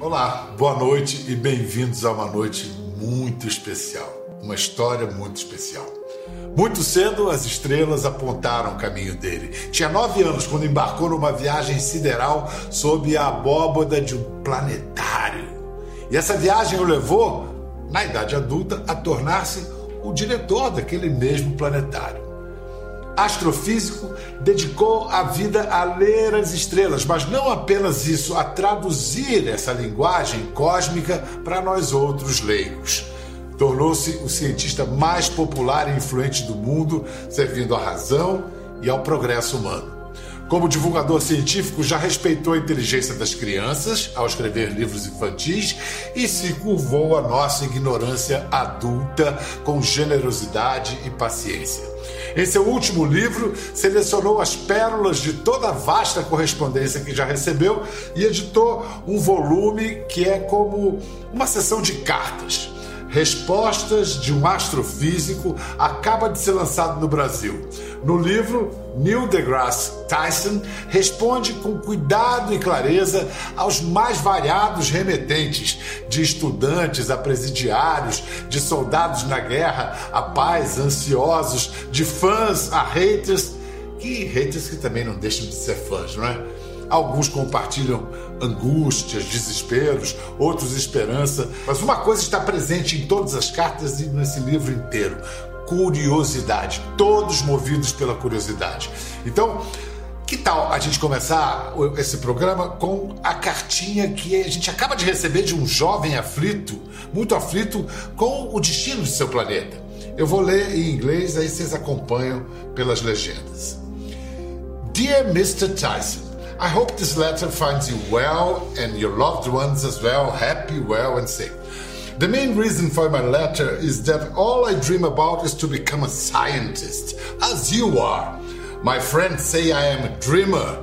Olá, boa noite e bem-vindos a uma noite muito especial. Uma história muito especial. Muito cedo, as estrelas apontaram o caminho dele. Tinha nove anos quando embarcou numa viagem sideral sob a abóboda de um planetário. E essa viagem o levou, na idade adulta, a tornar-se o diretor daquele mesmo planetário. Astrofísico, dedicou a vida a ler as estrelas, mas não apenas isso, a traduzir essa linguagem cósmica para nós outros leigos Tornou-se o cientista mais popular e influente do mundo, servindo à razão e ao progresso humano. Como divulgador científico, já respeitou a inteligência das crianças ao escrever livros infantis e se curvou à nossa ignorância adulta com generosidade e paciência. Em seu último livro, selecionou as pérolas de toda a vasta correspondência que já recebeu e editou um volume que é como uma sessão de cartas Respostas de um Astrofísico acaba de ser lançado no Brasil. No livro, Neil deGrasse Tyson responde com cuidado e clareza aos mais variados remetentes, de estudantes a presidiários, de soldados na guerra a pais ansiosos, de fãs a haters, que haters que também não deixam de ser fãs, não é? Alguns compartilham angústias, desesperos, outros esperança, mas uma coisa está presente em todas as cartas e nesse livro inteiro: curiosidade. Todos movidos pela curiosidade. Então, que tal a gente começar esse programa com a cartinha que a gente acaba de receber de um jovem aflito, muito aflito com o destino de seu planeta? Eu vou ler em inglês, aí vocês acompanham pelas legendas. Dear Mr. Tyson, I hope this letter finds you well and your loved ones as well, happy, well, and safe. The main reason for my letter is that all I dream about is to become a scientist, as you are. My friends say I am a dreamer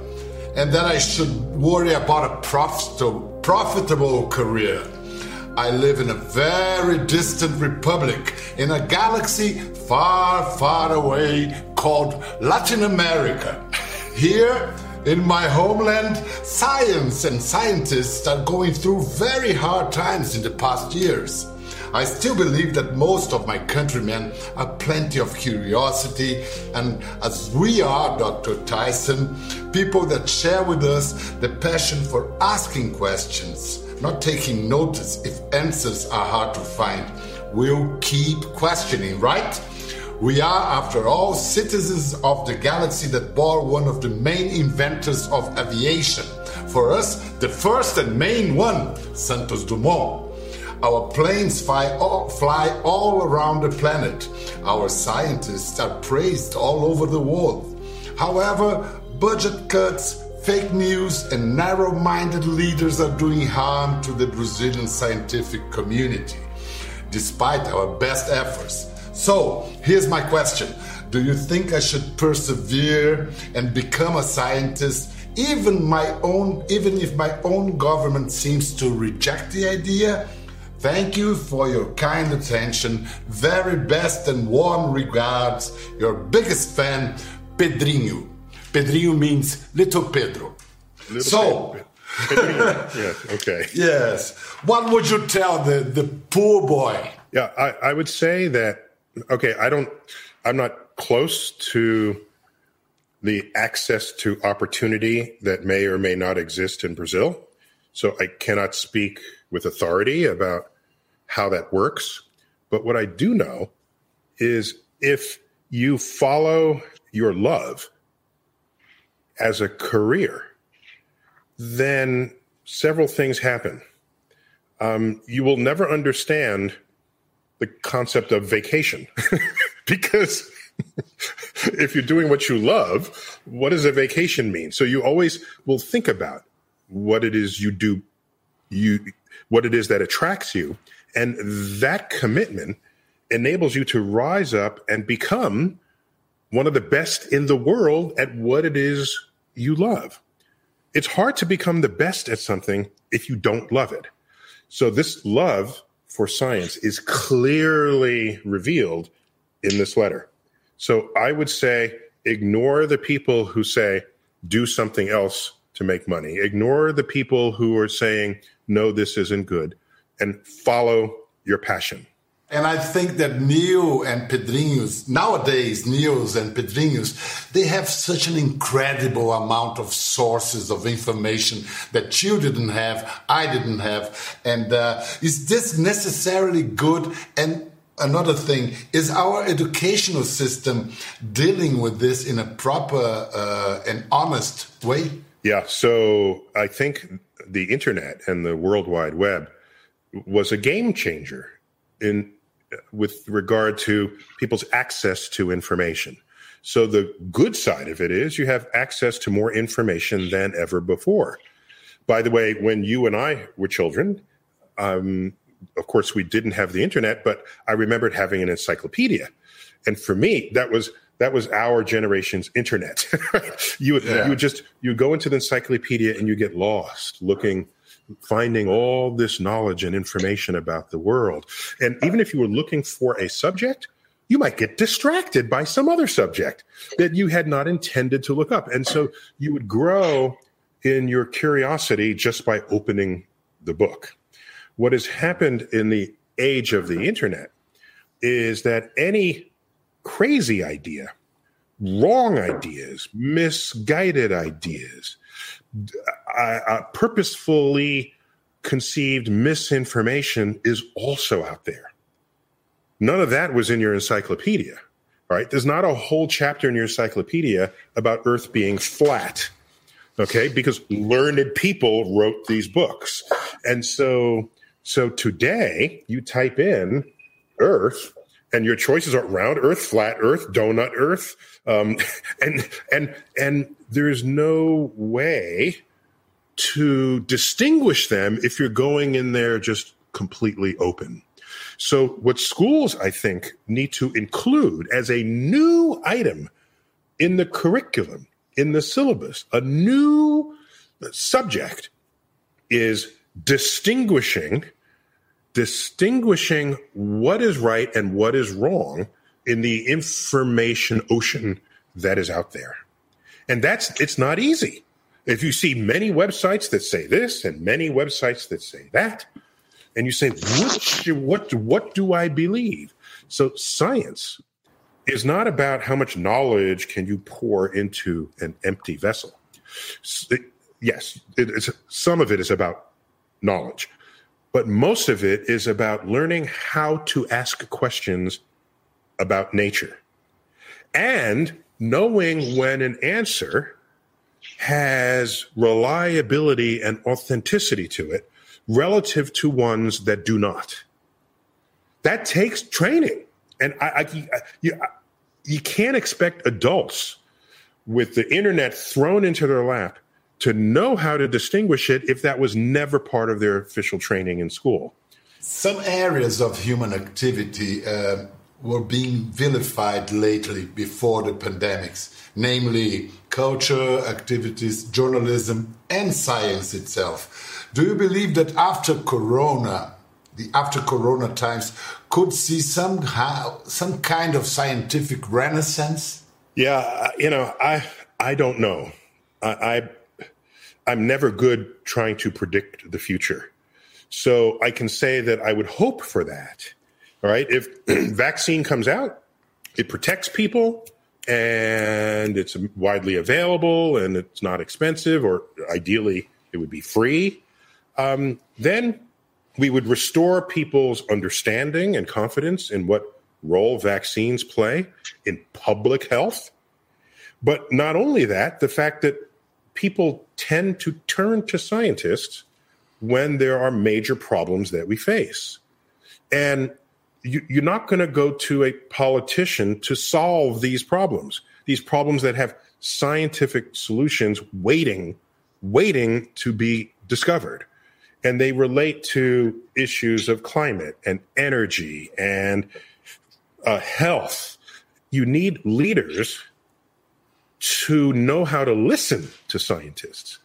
and that I should worry about a profitable, profitable career. I live in a very distant republic in a galaxy far, far away called Latin America. Here, in my homeland, science and scientists are going through very hard times in the past years. I still believe that most of my countrymen have plenty of curiosity, and as we are, Dr. Tyson, people that share with us the passion for asking questions, not taking notice if answers are hard to find. We'll keep questioning, right? We are, after all, citizens of the galaxy that bore one of the main inventors of aviation. For us, the first and main one, Santos Dumont. Our planes fly all, fly all around the planet. Our scientists are praised all over the world. However, budget cuts, fake news, and narrow minded leaders are doing harm to the Brazilian scientific community. Despite our best efforts, so, here's my question Do you think I should persevere and become a scientist? Even my own, even if my own government seems to reject the idea, Thank you for your kind attention. Very best and warm regards. Your biggest fan, Pedrinho. Pedrinho means little Pedro. Little so, Pedro. yes, okay. yes. What would you tell the, the poor boy? Yeah, I, I would say that okay, I don't, I'm not close to the access to opportunity that may or may not exist in Brazil. So I cannot speak with authority about how that works. But what I do know is if you follow your love as a career, then several things happen. Um, you will never understand the concept of vacation because if you're doing what you love, what does a vacation mean? So you always will think about what it is you do, you what it is that attracts you, and that commitment enables you to rise up and become one of the best in the world at what it is you love. It's hard to become the best at something if you don't love it. So this love for science is clearly revealed in this letter. So I would say ignore the people who say, do something else to make money. Ignore the people who are saying, no, this isn't good, and follow your passion. And I think that Neil and Pedrinhos, nowadays, Neils and Pedrinhos, they have such an incredible amount of sources of information that you didn't have, I didn't have. And uh, is this necessarily good? And another thing, is our educational system dealing with this in a proper uh, and honest way? Yeah, so I think the internet and the World Wide Web was a game changer in with regard to people's access to information. So the good side of it is you have access to more information than ever before. By the way, when you and I were children, um, of course we didn't have the internet, but I remembered having an encyclopedia, and for me that was that was our generation's internet. you yeah. you would just you go into the encyclopedia and you get lost looking finding all this knowledge and information about the world. And even if you were looking for a subject, you might get distracted by some other subject that you had not intended to look up. And so you would grow in your curiosity just by opening the book. What has happened in the age of the internet is that any crazy idea, wrong ideas, misguided ideas, uh, purposefully conceived misinformation is also out there. None of that was in your encyclopedia. Right? There's not a whole chapter in your encyclopedia about Earth being flat. Okay, because learned people wrote these books. And so so today you type in Earth and your choices are round earth, flat earth, donut earth. Um, and and and there's no way to distinguish them if you're going in there just completely open. So, what schools, I think, need to include as a new item in the curriculum, in the syllabus, a new subject is distinguishing distinguishing what is right and what is wrong in the information ocean that is out there. And that's it's not easy. If you see many websites that say this and many websites that say that, and you say, Which, what, what do I believe? So science is not about how much knowledge can you pour into an empty vessel. Yes, it, some of it is about knowledge, but most of it is about learning how to ask questions about nature and knowing when an answer has reliability and authenticity to it relative to ones that do not. That takes training. And I, I, you, you can't expect adults with the internet thrown into their lap to know how to distinguish it if that was never part of their official training in school. Some areas of human activity uh, were being vilified lately before the pandemics, namely culture, activities, journalism, and science itself. Do you believe that after Corona, the after Corona times could see somehow some kind of scientific renaissance? Yeah, you know, I I don't know. I, I I'm never good trying to predict the future. So I can say that I would hope for that. All right. If vaccine comes out, it protects people and it's widely available and it's not expensive, or ideally it would be free, um, then we would restore people's understanding and confidence in what role vaccines play in public health. But not only that, the fact that people tend to turn to scientists when there are major problems that we face. And you, are not going to go to a politician to solve these problems, these problems that have scientific solutions waiting, waiting to be discovered. And they relate to issues of climate and energy and uh, health. You need leaders to know how to listen to scientists.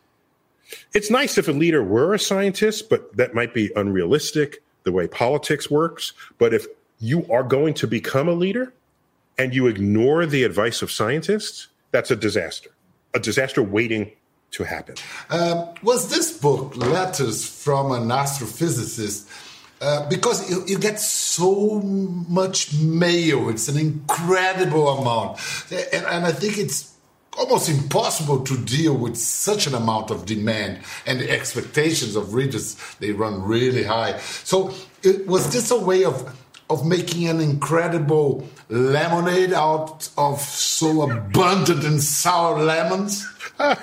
It's nice if a leader were a scientist, but that might be unrealistic the way politics works. But if you are going to become a leader and you ignore the advice of scientists, that's a disaster. A disaster waiting to happen. Um, was this book Letters from an Astrophysicist? Uh, because you, you, get so much mail, it's an incredible amount. And, and I think it's almost impossible to deal with such an amount of demand and the expectations of readers. They run really high. So it, was this a way of of making an incredible lemonade out of so abundant and sour lemons? I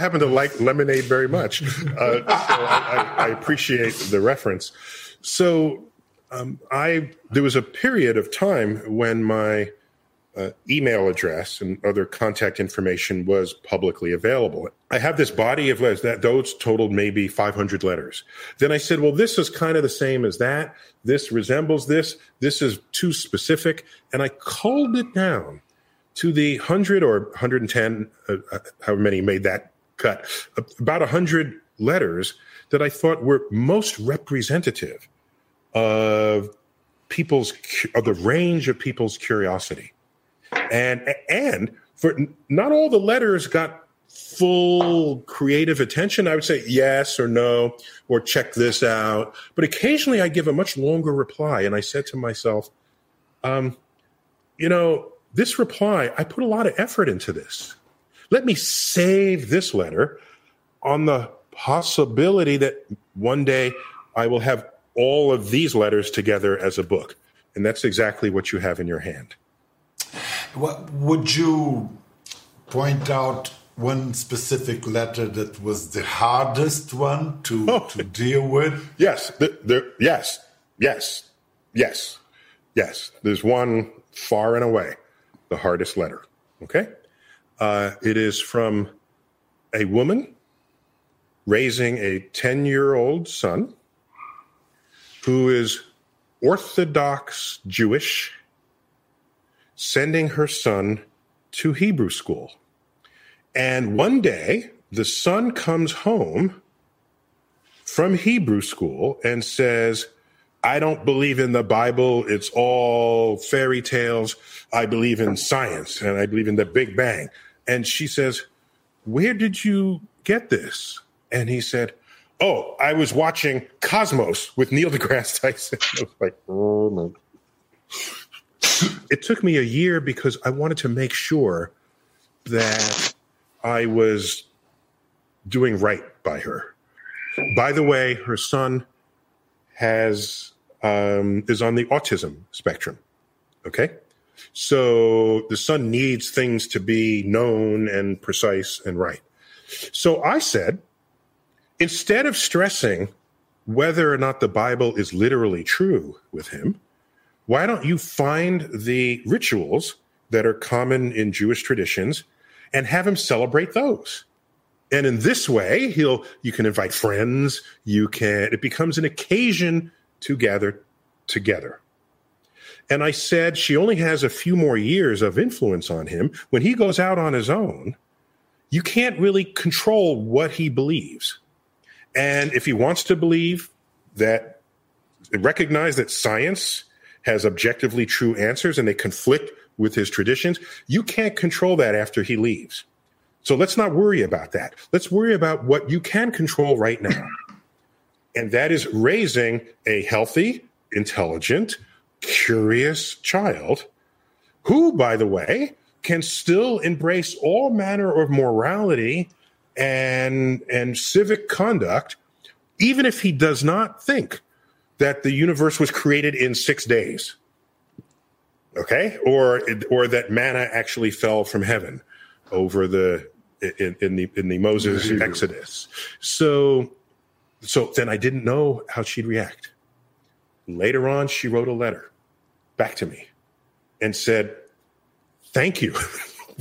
happen to like lemonade very much, uh, so I, I, I, appreciate the reference. So, um, I there was a period of time when my uh, email address and other contact information was publicly available. I have this body of letters that those totaled maybe 500 letters. Then I said, well, this is kind of the same as that. This resembles this. This is too specific. And I culled it down to the 100 or 110, uh, uh, however many made that cut, about 100 letters that I thought were most representative of people's, of the range of people's curiosity and and for not all the letters got full creative attention. I would say yes or no or check this out. But occasionally I give a much longer reply, and I said to myself, um, you know, this reply I put a lot of effort into this. Let me save this letter on the possibility that one day I will have all of these letters together as a book. And that's exactly what you have in your hand. What, would you point out one specific letter that was the hardest one to, oh. to deal with? Yes, the, the, yes, yes, yes, yes. There's one far and away the hardest letter. Okay, uh, it is from a woman raising a ten-year-old son who is Orthodox Jewish sending her son to Hebrew school. And one day, the son comes home from Hebrew school and says, I don't believe in the Bible. It's all fairy tales. I believe in science and I believe in the Big Bang. And she says, Where did you get this? And he said, Oh, I was watching Cosmos with Neil deGrasse Tyson. I was like, Oh my it took me a year because I wanted to make sure that I was doing right by her. By the way, her son has um, is on the autism spectrum. Okay, so the son needs things to be known and precise and right. So I said, instead of stressing whether or not the Bible is literally true with him, why don't you find the rituals that are common in Jewish traditions and have him celebrate those? And in this way, he'll you can invite friends, you can it becomes an occasion to gather together. And I said she only has a few more years of influence on him. When he goes out on his own, you can't really control what he believes. And if he wants to believe that recognize that science has objectively true answers and they conflict with his traditions, you can't control that after he leaves. So let's not worry about that. Let's worry about what you can control right now. And that is raising a healthy, intelligent, curious child who, by the way, can still embrace all manner of morality and, and civic conduct, even if he does not think that the universe was created in six days. Okay, or or that manna actually fell from heaven over the in, in the in the Moses Exodus. So so then I didn't know how she'd react. Later on, she wrote a letter back to me and said, "Thank you."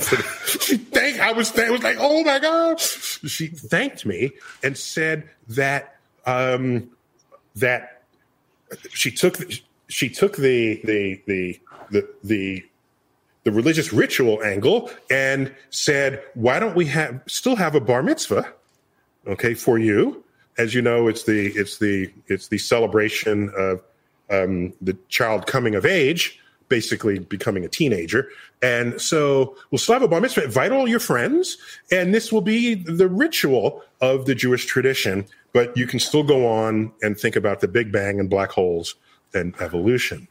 she thanked. I was, I was like, "Oh my god!" She thanked me and said that um, that she took she took the the the the the the religious ritual angle and said, "Why don't we have still have a bar mitzvah?" Okay, for you, as you know, it's the it's the it's the celebration of um, the child coming of age. Basically becoming a teenager. And so we'll still have a bar mitzvah. Invite all your friends, and this will be the ritual of the Jewish tradition. But you can still go on and think about the Big Bang and black holes and evolution.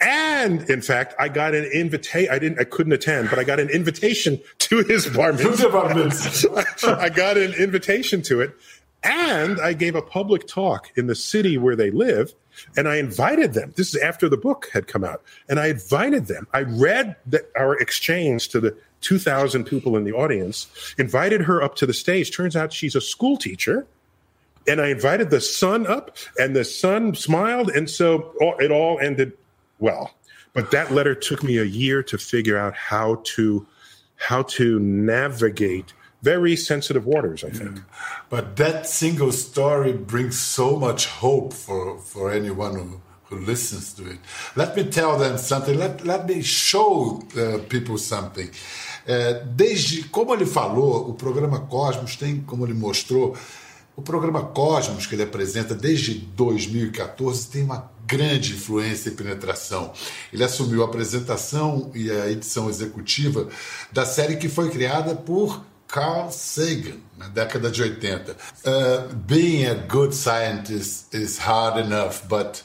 And in fact, I got an invitation. I didn't, I couldn't attend, but I got an invitation to his bar mitzvah. I got an invitation to it. And I gave a public talk in the city where they live and I invited them. This is after the book had come out. And I invited them. I read the, our exchange to the 2,000 people in the audience, invited her up to the stage. Turns out she's a school teacher. And I invited the son up, and the son smiled. And so it all ended well. But that letter took me a year to figure out how to how to navigate very sensitive waters, I think. Mm. But that single story brings so much hope for, for anyone who, who listens to it. Let me tell them something, let, let me show uh, people something. É, desde, como ele falou, o programa Cosmos tem, como ele mostrou, o programa Cosmos que ele apresenta desde 2014 tem uma grande influência e penetração. Ele assumiu a apresentação e a edição executiva da série que foi criada por Carl Sagan, na década de 80. Uh, being a good scientist is hard enough, but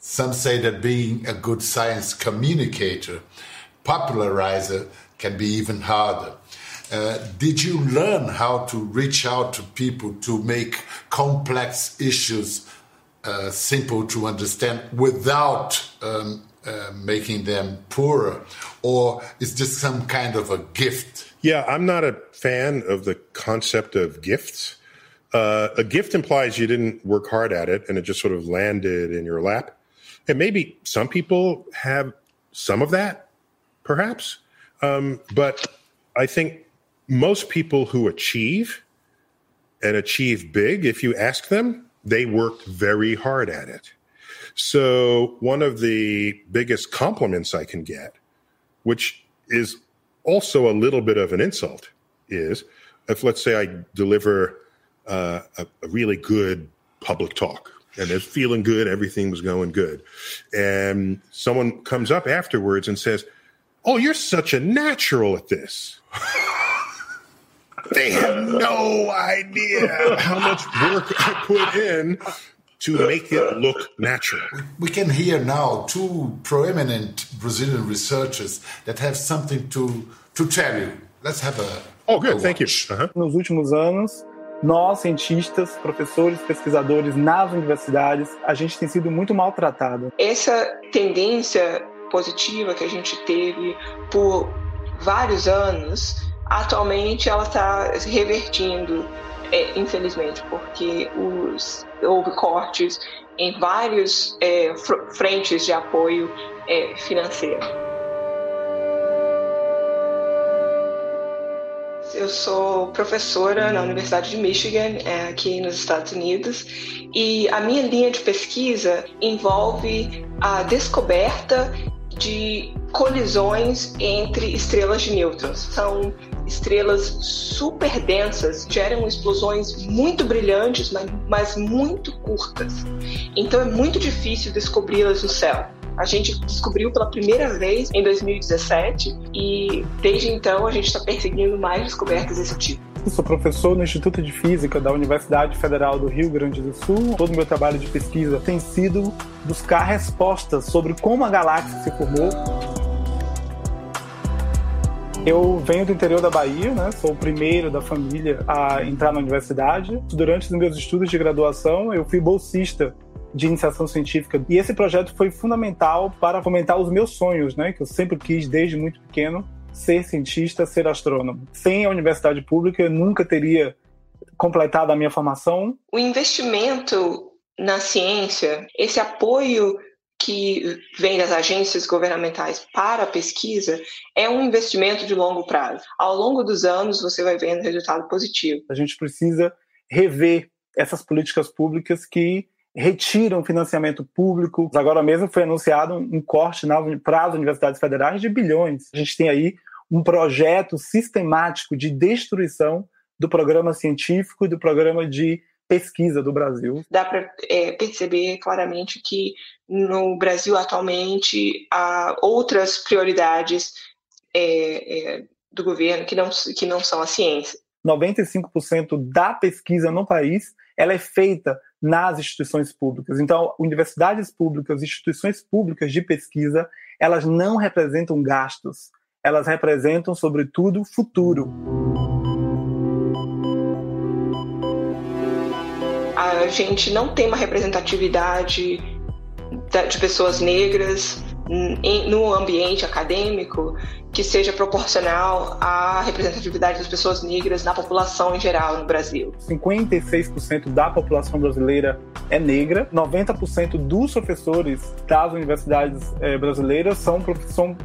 some say that being a good science communicator, popularizer, can be even harder. Uh, did you learn how to reach out to people to make complex issues uh, simple to understand without um, uh, making them poorer? Or is this some kind of a gift? Yeah, I'm not a fan of the concept of gifts. Uh, a gift implies you didn't work hard at it and it just sort of landed in your lap. And maybe some people have some of that, perhaps. Um, but I think most people who achieve and achieve big, if you ask them, they worked very hard at it. So, one of the biggest compliments I can get, which is also a little bit of an insult is if let's say I deliver uh, a, a, really good public talk and it's feeling good, everything was going good, and someone comes up afterwards and says, "Oh, you're such a natural at this." they have no idea how much work I put in to make it look natural. We can hear now two proeminent Brazilian researchers that have something to to tell you. Let's have a Oh, good. Thank you. Uh -huh. Nos últimos anos, nós, cientistas, professores, pesquisadores nas universidades, a gente tem sido muito maltratado. Essa tendência positiva que a gente teve por vários anos, atualmente ela está revertindo é, infelizmente, porque os, houve cortes em vários é, frentes de apoio é, financeiro. Eu sou professora na Universidade de Michigan, é, aqui nos Estados Unidos, e a minha linha de pesquisa envolve a descoberta de colisões entre estrelas de nêutrons. São estrelas super densas, geram explosões muito brilhantes, mas, mas muito curtas. Então é muito difícil descobri-las no céu. A gente descobriu pela primeira vez em 2017 e desde então a gente está perseguindo mais descobertas desse tipo. Sou professor no Instituto de Física da Universidade Federal do Rio Grande do Sul. Todo o meu trabalho de pesquisa tem sido buscar respostas sobre como a galáxia se formou eu venho do interior da Bahia, né? Sou o primeiro da família a entrar na universidade. Durante os meus estudos de graduação, eu fui bolsista de iniciação científica. E esse projeto foi fundamental para fomentar os meus sonhos, né? Que eu sempre quis desde muito pequeno ser cientista, ser astrônomo. Sem a universidade pública, eu nunca teria completado a minha formação. O investimento na ciência, esse apoio que vem das agências governamentais para a pesquisa é um investimento de longo prazo. Ao longo dos anos, você vai vendo resultado positivo. A gente precisa rever essas políticas públicas que retiram financiamento público. Agora mesmo foi anunciado um corte para as universidades federais de bilhões. A gente tem aí um projeto sistemático de destruição do programa científico e do programa de pesquisa do Brasil. Dá para é, perceber claramente que no Brasil atualmente há outras prioridades é, é, do governo que não, que não são a ciência. 95% da pesquisa no país ela é feita nas instituições públicas. Então, universidades públicas, instituições públicas de pesquisa, elas não representam gastos, elas representam, sobretudo, futuro. A gente não tem uma representatividade de pessoas negras no ambiente acadêmico que seja proporcional à representatividade das pessoas negras na população em geral no Brasil. 56% da população brasileira é negra, 90% dos professores das universidades é, brasileiras são, são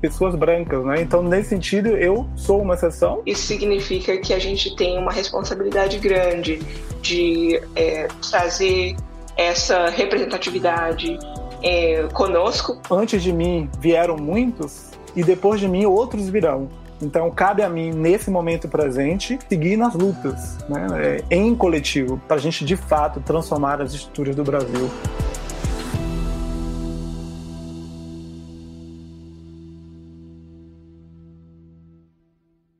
pessoas brancas, né? Então, nesse sentido, eu sou uma exceção. Isso significa que a gente tem uma responsabilidade grande de é, trazer essa representatividade é, conosco. Antes de mim vieram muitos e depois de mim outros virão. Então cabe a mim nesse momento presente seguir nas lutas, né, é, em coletivo, para a gente de fato transformar as estruturas do Brasil.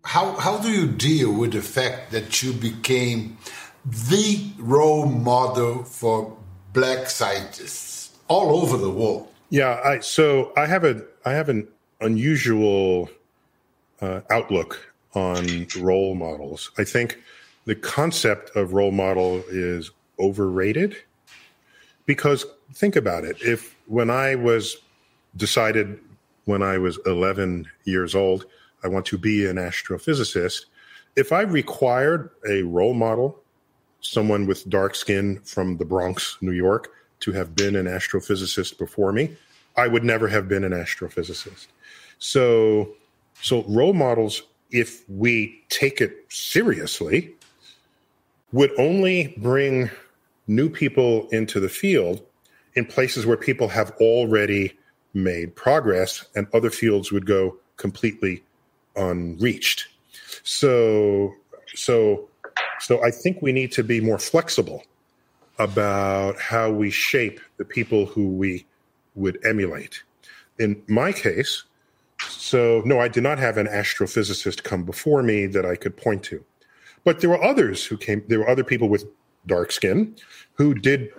How, how do you deal with the fact that you became the role model for black scientists all over the world. Yeah, I, so I have a I have an unusual uh, outlook on role models. I think the concept of role model is overrated because think about it. If when I was decided when I was 11 years old, I want to be an astrophysicist. If I required a role model someone with dark skin from the Bronx, New York, to have been an astrophysicist before me, I would never have been an astrophysicist. So, so role models, if we take it seriously, would only bring new people into the field in places where people have already made progress and other fields would go completely unreached. So, so so I think we need to be more flexible about how we shape the people who we would emulate. In my case, so no, I did not have an astrophysicist come before me that I could point to. But there were others who came, there were other people with dark skin who did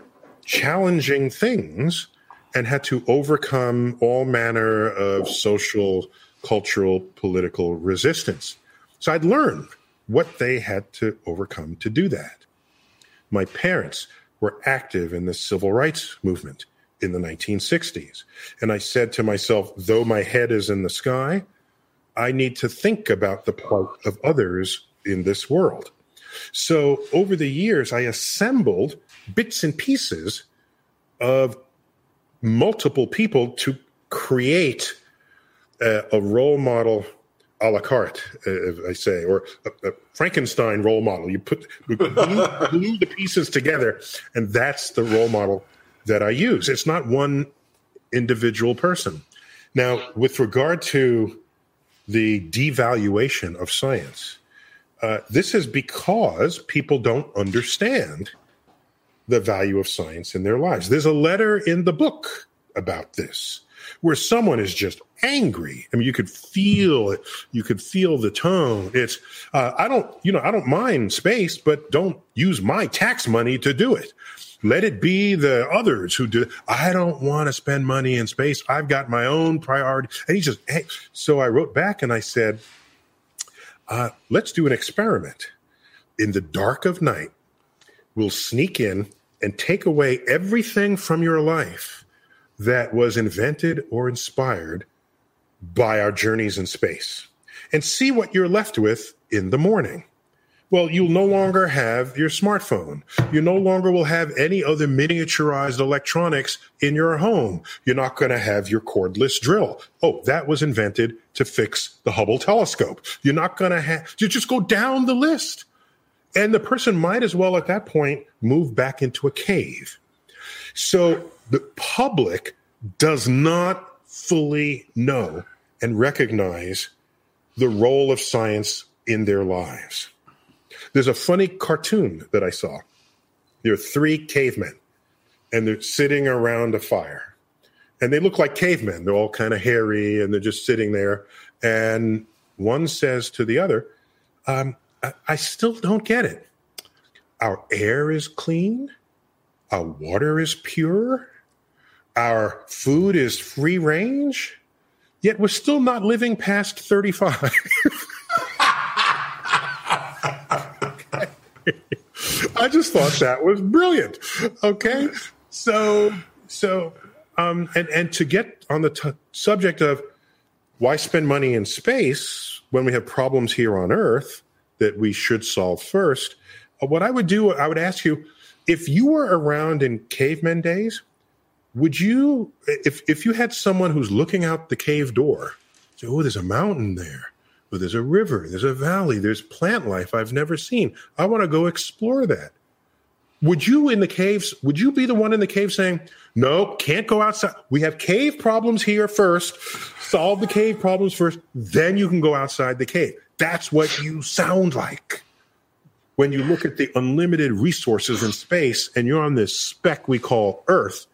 challenging things and had to overcome all manner of social, cultural, political resistance. So I'd learned what they had to overcome to do that. My parents were active in the civil rights movement in the 1960s. And I said to myself, though my head is in the sky, I need to think about the plight of others in this world. So over the years, I assembled bits and pieces of multiple people to create a, a role model a la carte, uh, I say, or a, a, Frankenstein role model. You put glue, glue the pieces together, and that's the role model that I use. It's not one individual person. Now, with regard to the devaluation of science, uh, this is because people don't understand the value of science in their lives. There's a letter in the book about this where someone is just angry. I mean, you could feel it. You could feel the tone. It's, uh, I don't, you know, I don't mind space, but don't use my tax money to do it. Let it be the others who do. I don't want to spend money in space. I've got my own priority. And he just, hey. So I wrote back and I said, uh, let's do an experiment. In the dark of night, we'll sneak in and take away everything from your life that was invented or inspired by our journeys in space and see what you're left with in the morning. Well, you'll no longer have your smartphone. You no longer will have any other miniaturized electronics in your home. You're not going to have your cordless drill. Oh, that was invented to fix the Hubble telescope. You're not going to have, you just go down the list. And the person might as well at that point move back into a cave. So the public does not fully know and recognize the role of science in their lives. There's a funny cartoon that I saw there are three cavemen, and they're sitting around a fire, and they look like cavemen. They're all kind of hairy, and they're just sitting there. And one says to the other, um, I, I still don't get it. Our air is clean, our water is pure, our food is free range, yet we're still not living past 35. I just thought that was brilliant. Okay. So, so, um, and, and to get on the t- subject of why spend money in space when we have problems here on Earth that we should solve first, uh, what I would do, I would ask you, if you were around in cavemen days, would you, if if you had someone who's looking out the cave door, say, "Oh, there's a mountain there, or there's a river, there's a valley, there's plant life I've never seen. I want to go explore that." Would you in the caves? Would you be the one in the cave saying, "No, can't go outside. We have cave problems here first. Solve the cave problems first, then you can go outside the cave." That's what you sound like when you look at the unlimited resources in space and you're on this speck we call Earth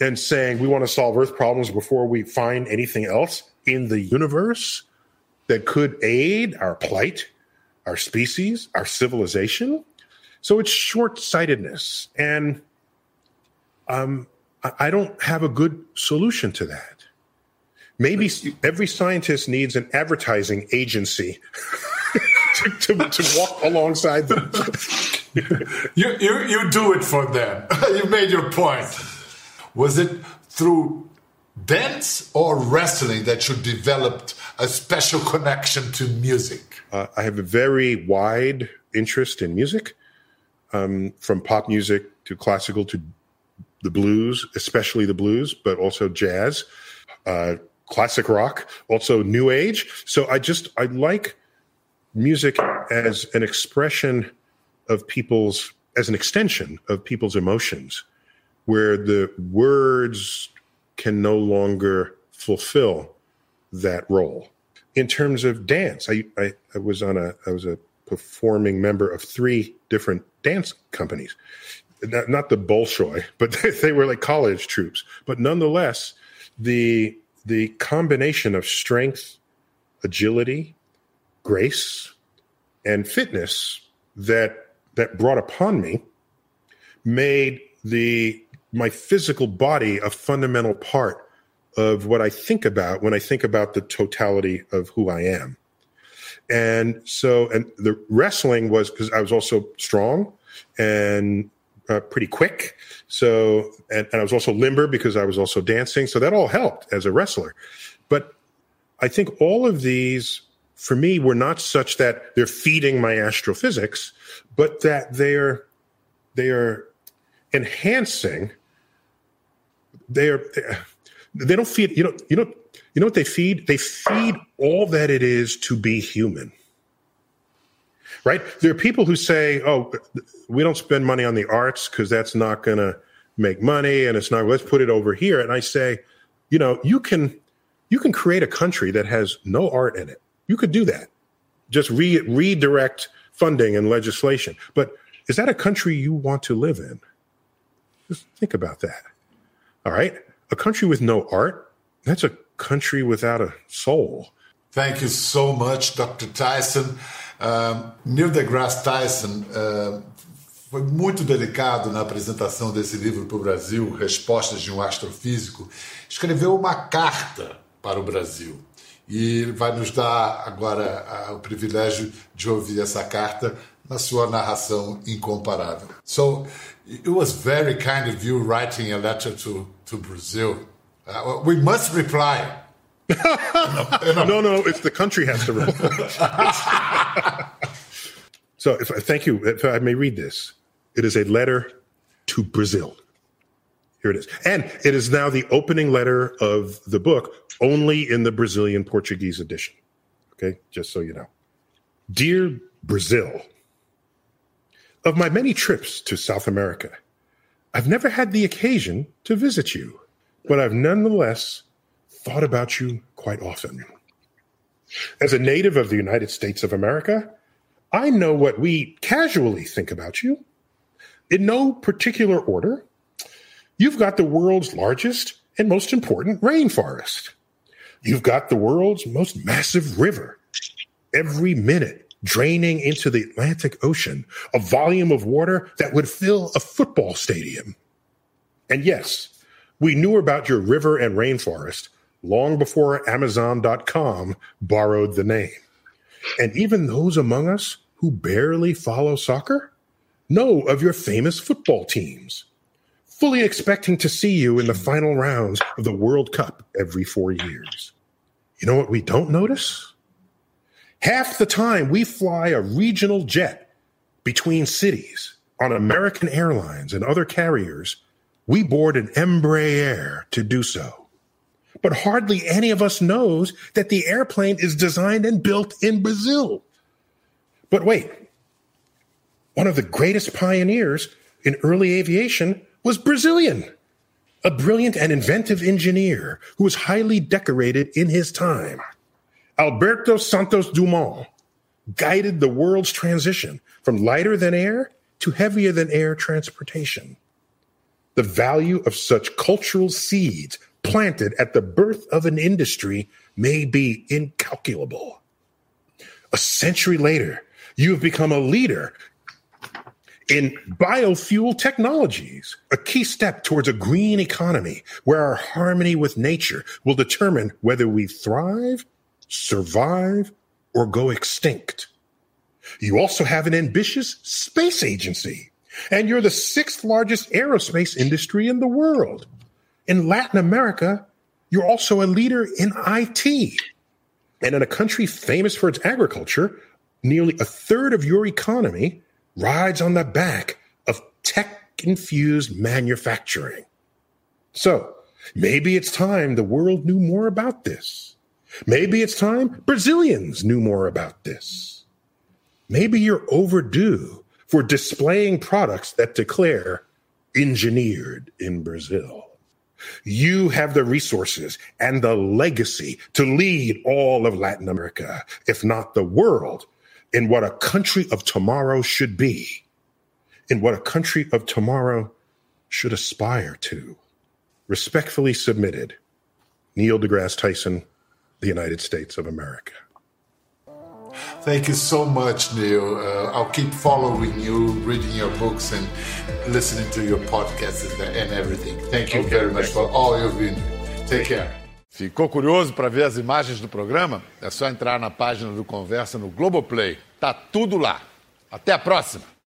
and saying we want to solve Earth problems before we find anything else in the universe that could aid our plight, our species, our civilization. So it's short sightedness. And um, I don't have a good solution to that. Maybe every scientist needs an advertising agency to, to, to, walk alongside them. you, you, you do it for them. you made your point. Was it through dance or wrestling that you developed a special connection to music? Uh, I have a very wide interest in music, um, from pop music to classical to the blues, especially the blues, but also jazz, uh, classic rock, also new age. So I just I like music as an expression of people's as an extension of people's emotions where the words can no longer fulfill that role. In terms of dance I, I, I was on a i was a performing member of three different dance companies. Not, not the bolshoi but they were like college troupes. But nonetheless the the combination of strength agility grace and fitness that that brought upon me made the my physical body a fundamental part of what I think about when I think about the totality of who I am. And so, and the wrestling was because I was also strong and uh, pretty quick. So, and, and I was also limber because I was also dancing. So that all helped as a wrestler. But I think all of these for me were not such that they're feeding my astrophysics, but that they're they are enhancing. They are they don't feed you know you know you know what they feed? They feed all that it is to be human. Right? There are people who say, "Oh, we don't spend money on the arts because that's not going to make money, and it's not. Let's put it over here." And I say, you know, you can you can create a country that has no art in it you could do that. Just re- redirect funding and legislation. But is that a country you want to live in? Just think about that. All right. A country with no art, that's a country without a soul. Thank you so much, Dr. Tyson. Um, Neil deGrasse Tyson uh, foi muito delicado na apresentação desse livro para o Brasil, Respostas de um Astrofísico. Escreveu uma carta para o Brasil e vai nos dar agora o privilégio de ouvir essa carta na sua narração incomparável. So, it was very kind of you writing a letter to, to Brazil. Uh, we must reply. no, no, no, it's the country has to reply. so, if, thank you. If I may read this, it is a letter to Brazil. Here it is. And it is now the opening letter of the book, only in the Brazilian Portuguese edition. Okay, just so you know. Dear Brazil, of my many trips to South America, I've never had the occasion to visit you, but I've nonetheless thought about you quite often. As a native of the United States of America, I know what we casually think about you, In no particular order, you've got the world's largest and most important rainforest. You've got the world's most massive river. Every minute draining into the Atlantic Ocean, a volume of water that would fill a football stadium. And yes, we knew about your river and rainforest long before Amazon.com borrowed the name. And even those among us who barely follow soccer know of your famous football teams, fully expecting to see you in the final rounds of the World Cup every four years. You know what we don't notice? Half the time we fly a regional jet between cities on American Airlines and other carriers, we board an Embraer to do so. But hardly any of us knows that the airplane is designed and built in Brazil. But wait, one of the greatest pioneers in early aviation was Brazilian, a brilliant and inventive engineer who was highly decorated in his time. Alberto Santos Dumont guided the world's transition from lighter than air to heavier than air transportation. The value of such cultural seeds planted at the birth of an industry may be incalculable. A century later, you have become a leader in biofuel technologies, a key step towards a green economy where our harmony with nature will determine whether we thrive, survive, or go extinct. You also have an ambitious space agency, and you're the sixth largest aerospace industry in the world. In Latin America, you're also a leader in IT. And in a country famous for its agriculture, nearly a third of your economy rides on the back of tech infused manufacturing. So maybe it's time the world knew more about this. Maybe it's time Brazilians knew more about this. Maybe you're overdue for displaying products that declare engineered in Brazil. You have the resources and the legacy to lead all of Latin America, if not the world, in what a country of tomorrow should be, in what a country of tomorrow should aspire to. Respectfully submitted, Neil deGrasse Tyson, the United States of America. Thank you so much, Neil. Uh, I'll keep following you, reading your books, and listening to your podcasts and everything. Thank you okay, very much for all you've been. Take care. Ficou curioso para ver as imagens do programa? É só entrar na página do Conversa no Globoplay. Tá tudo lá. Até a próxima!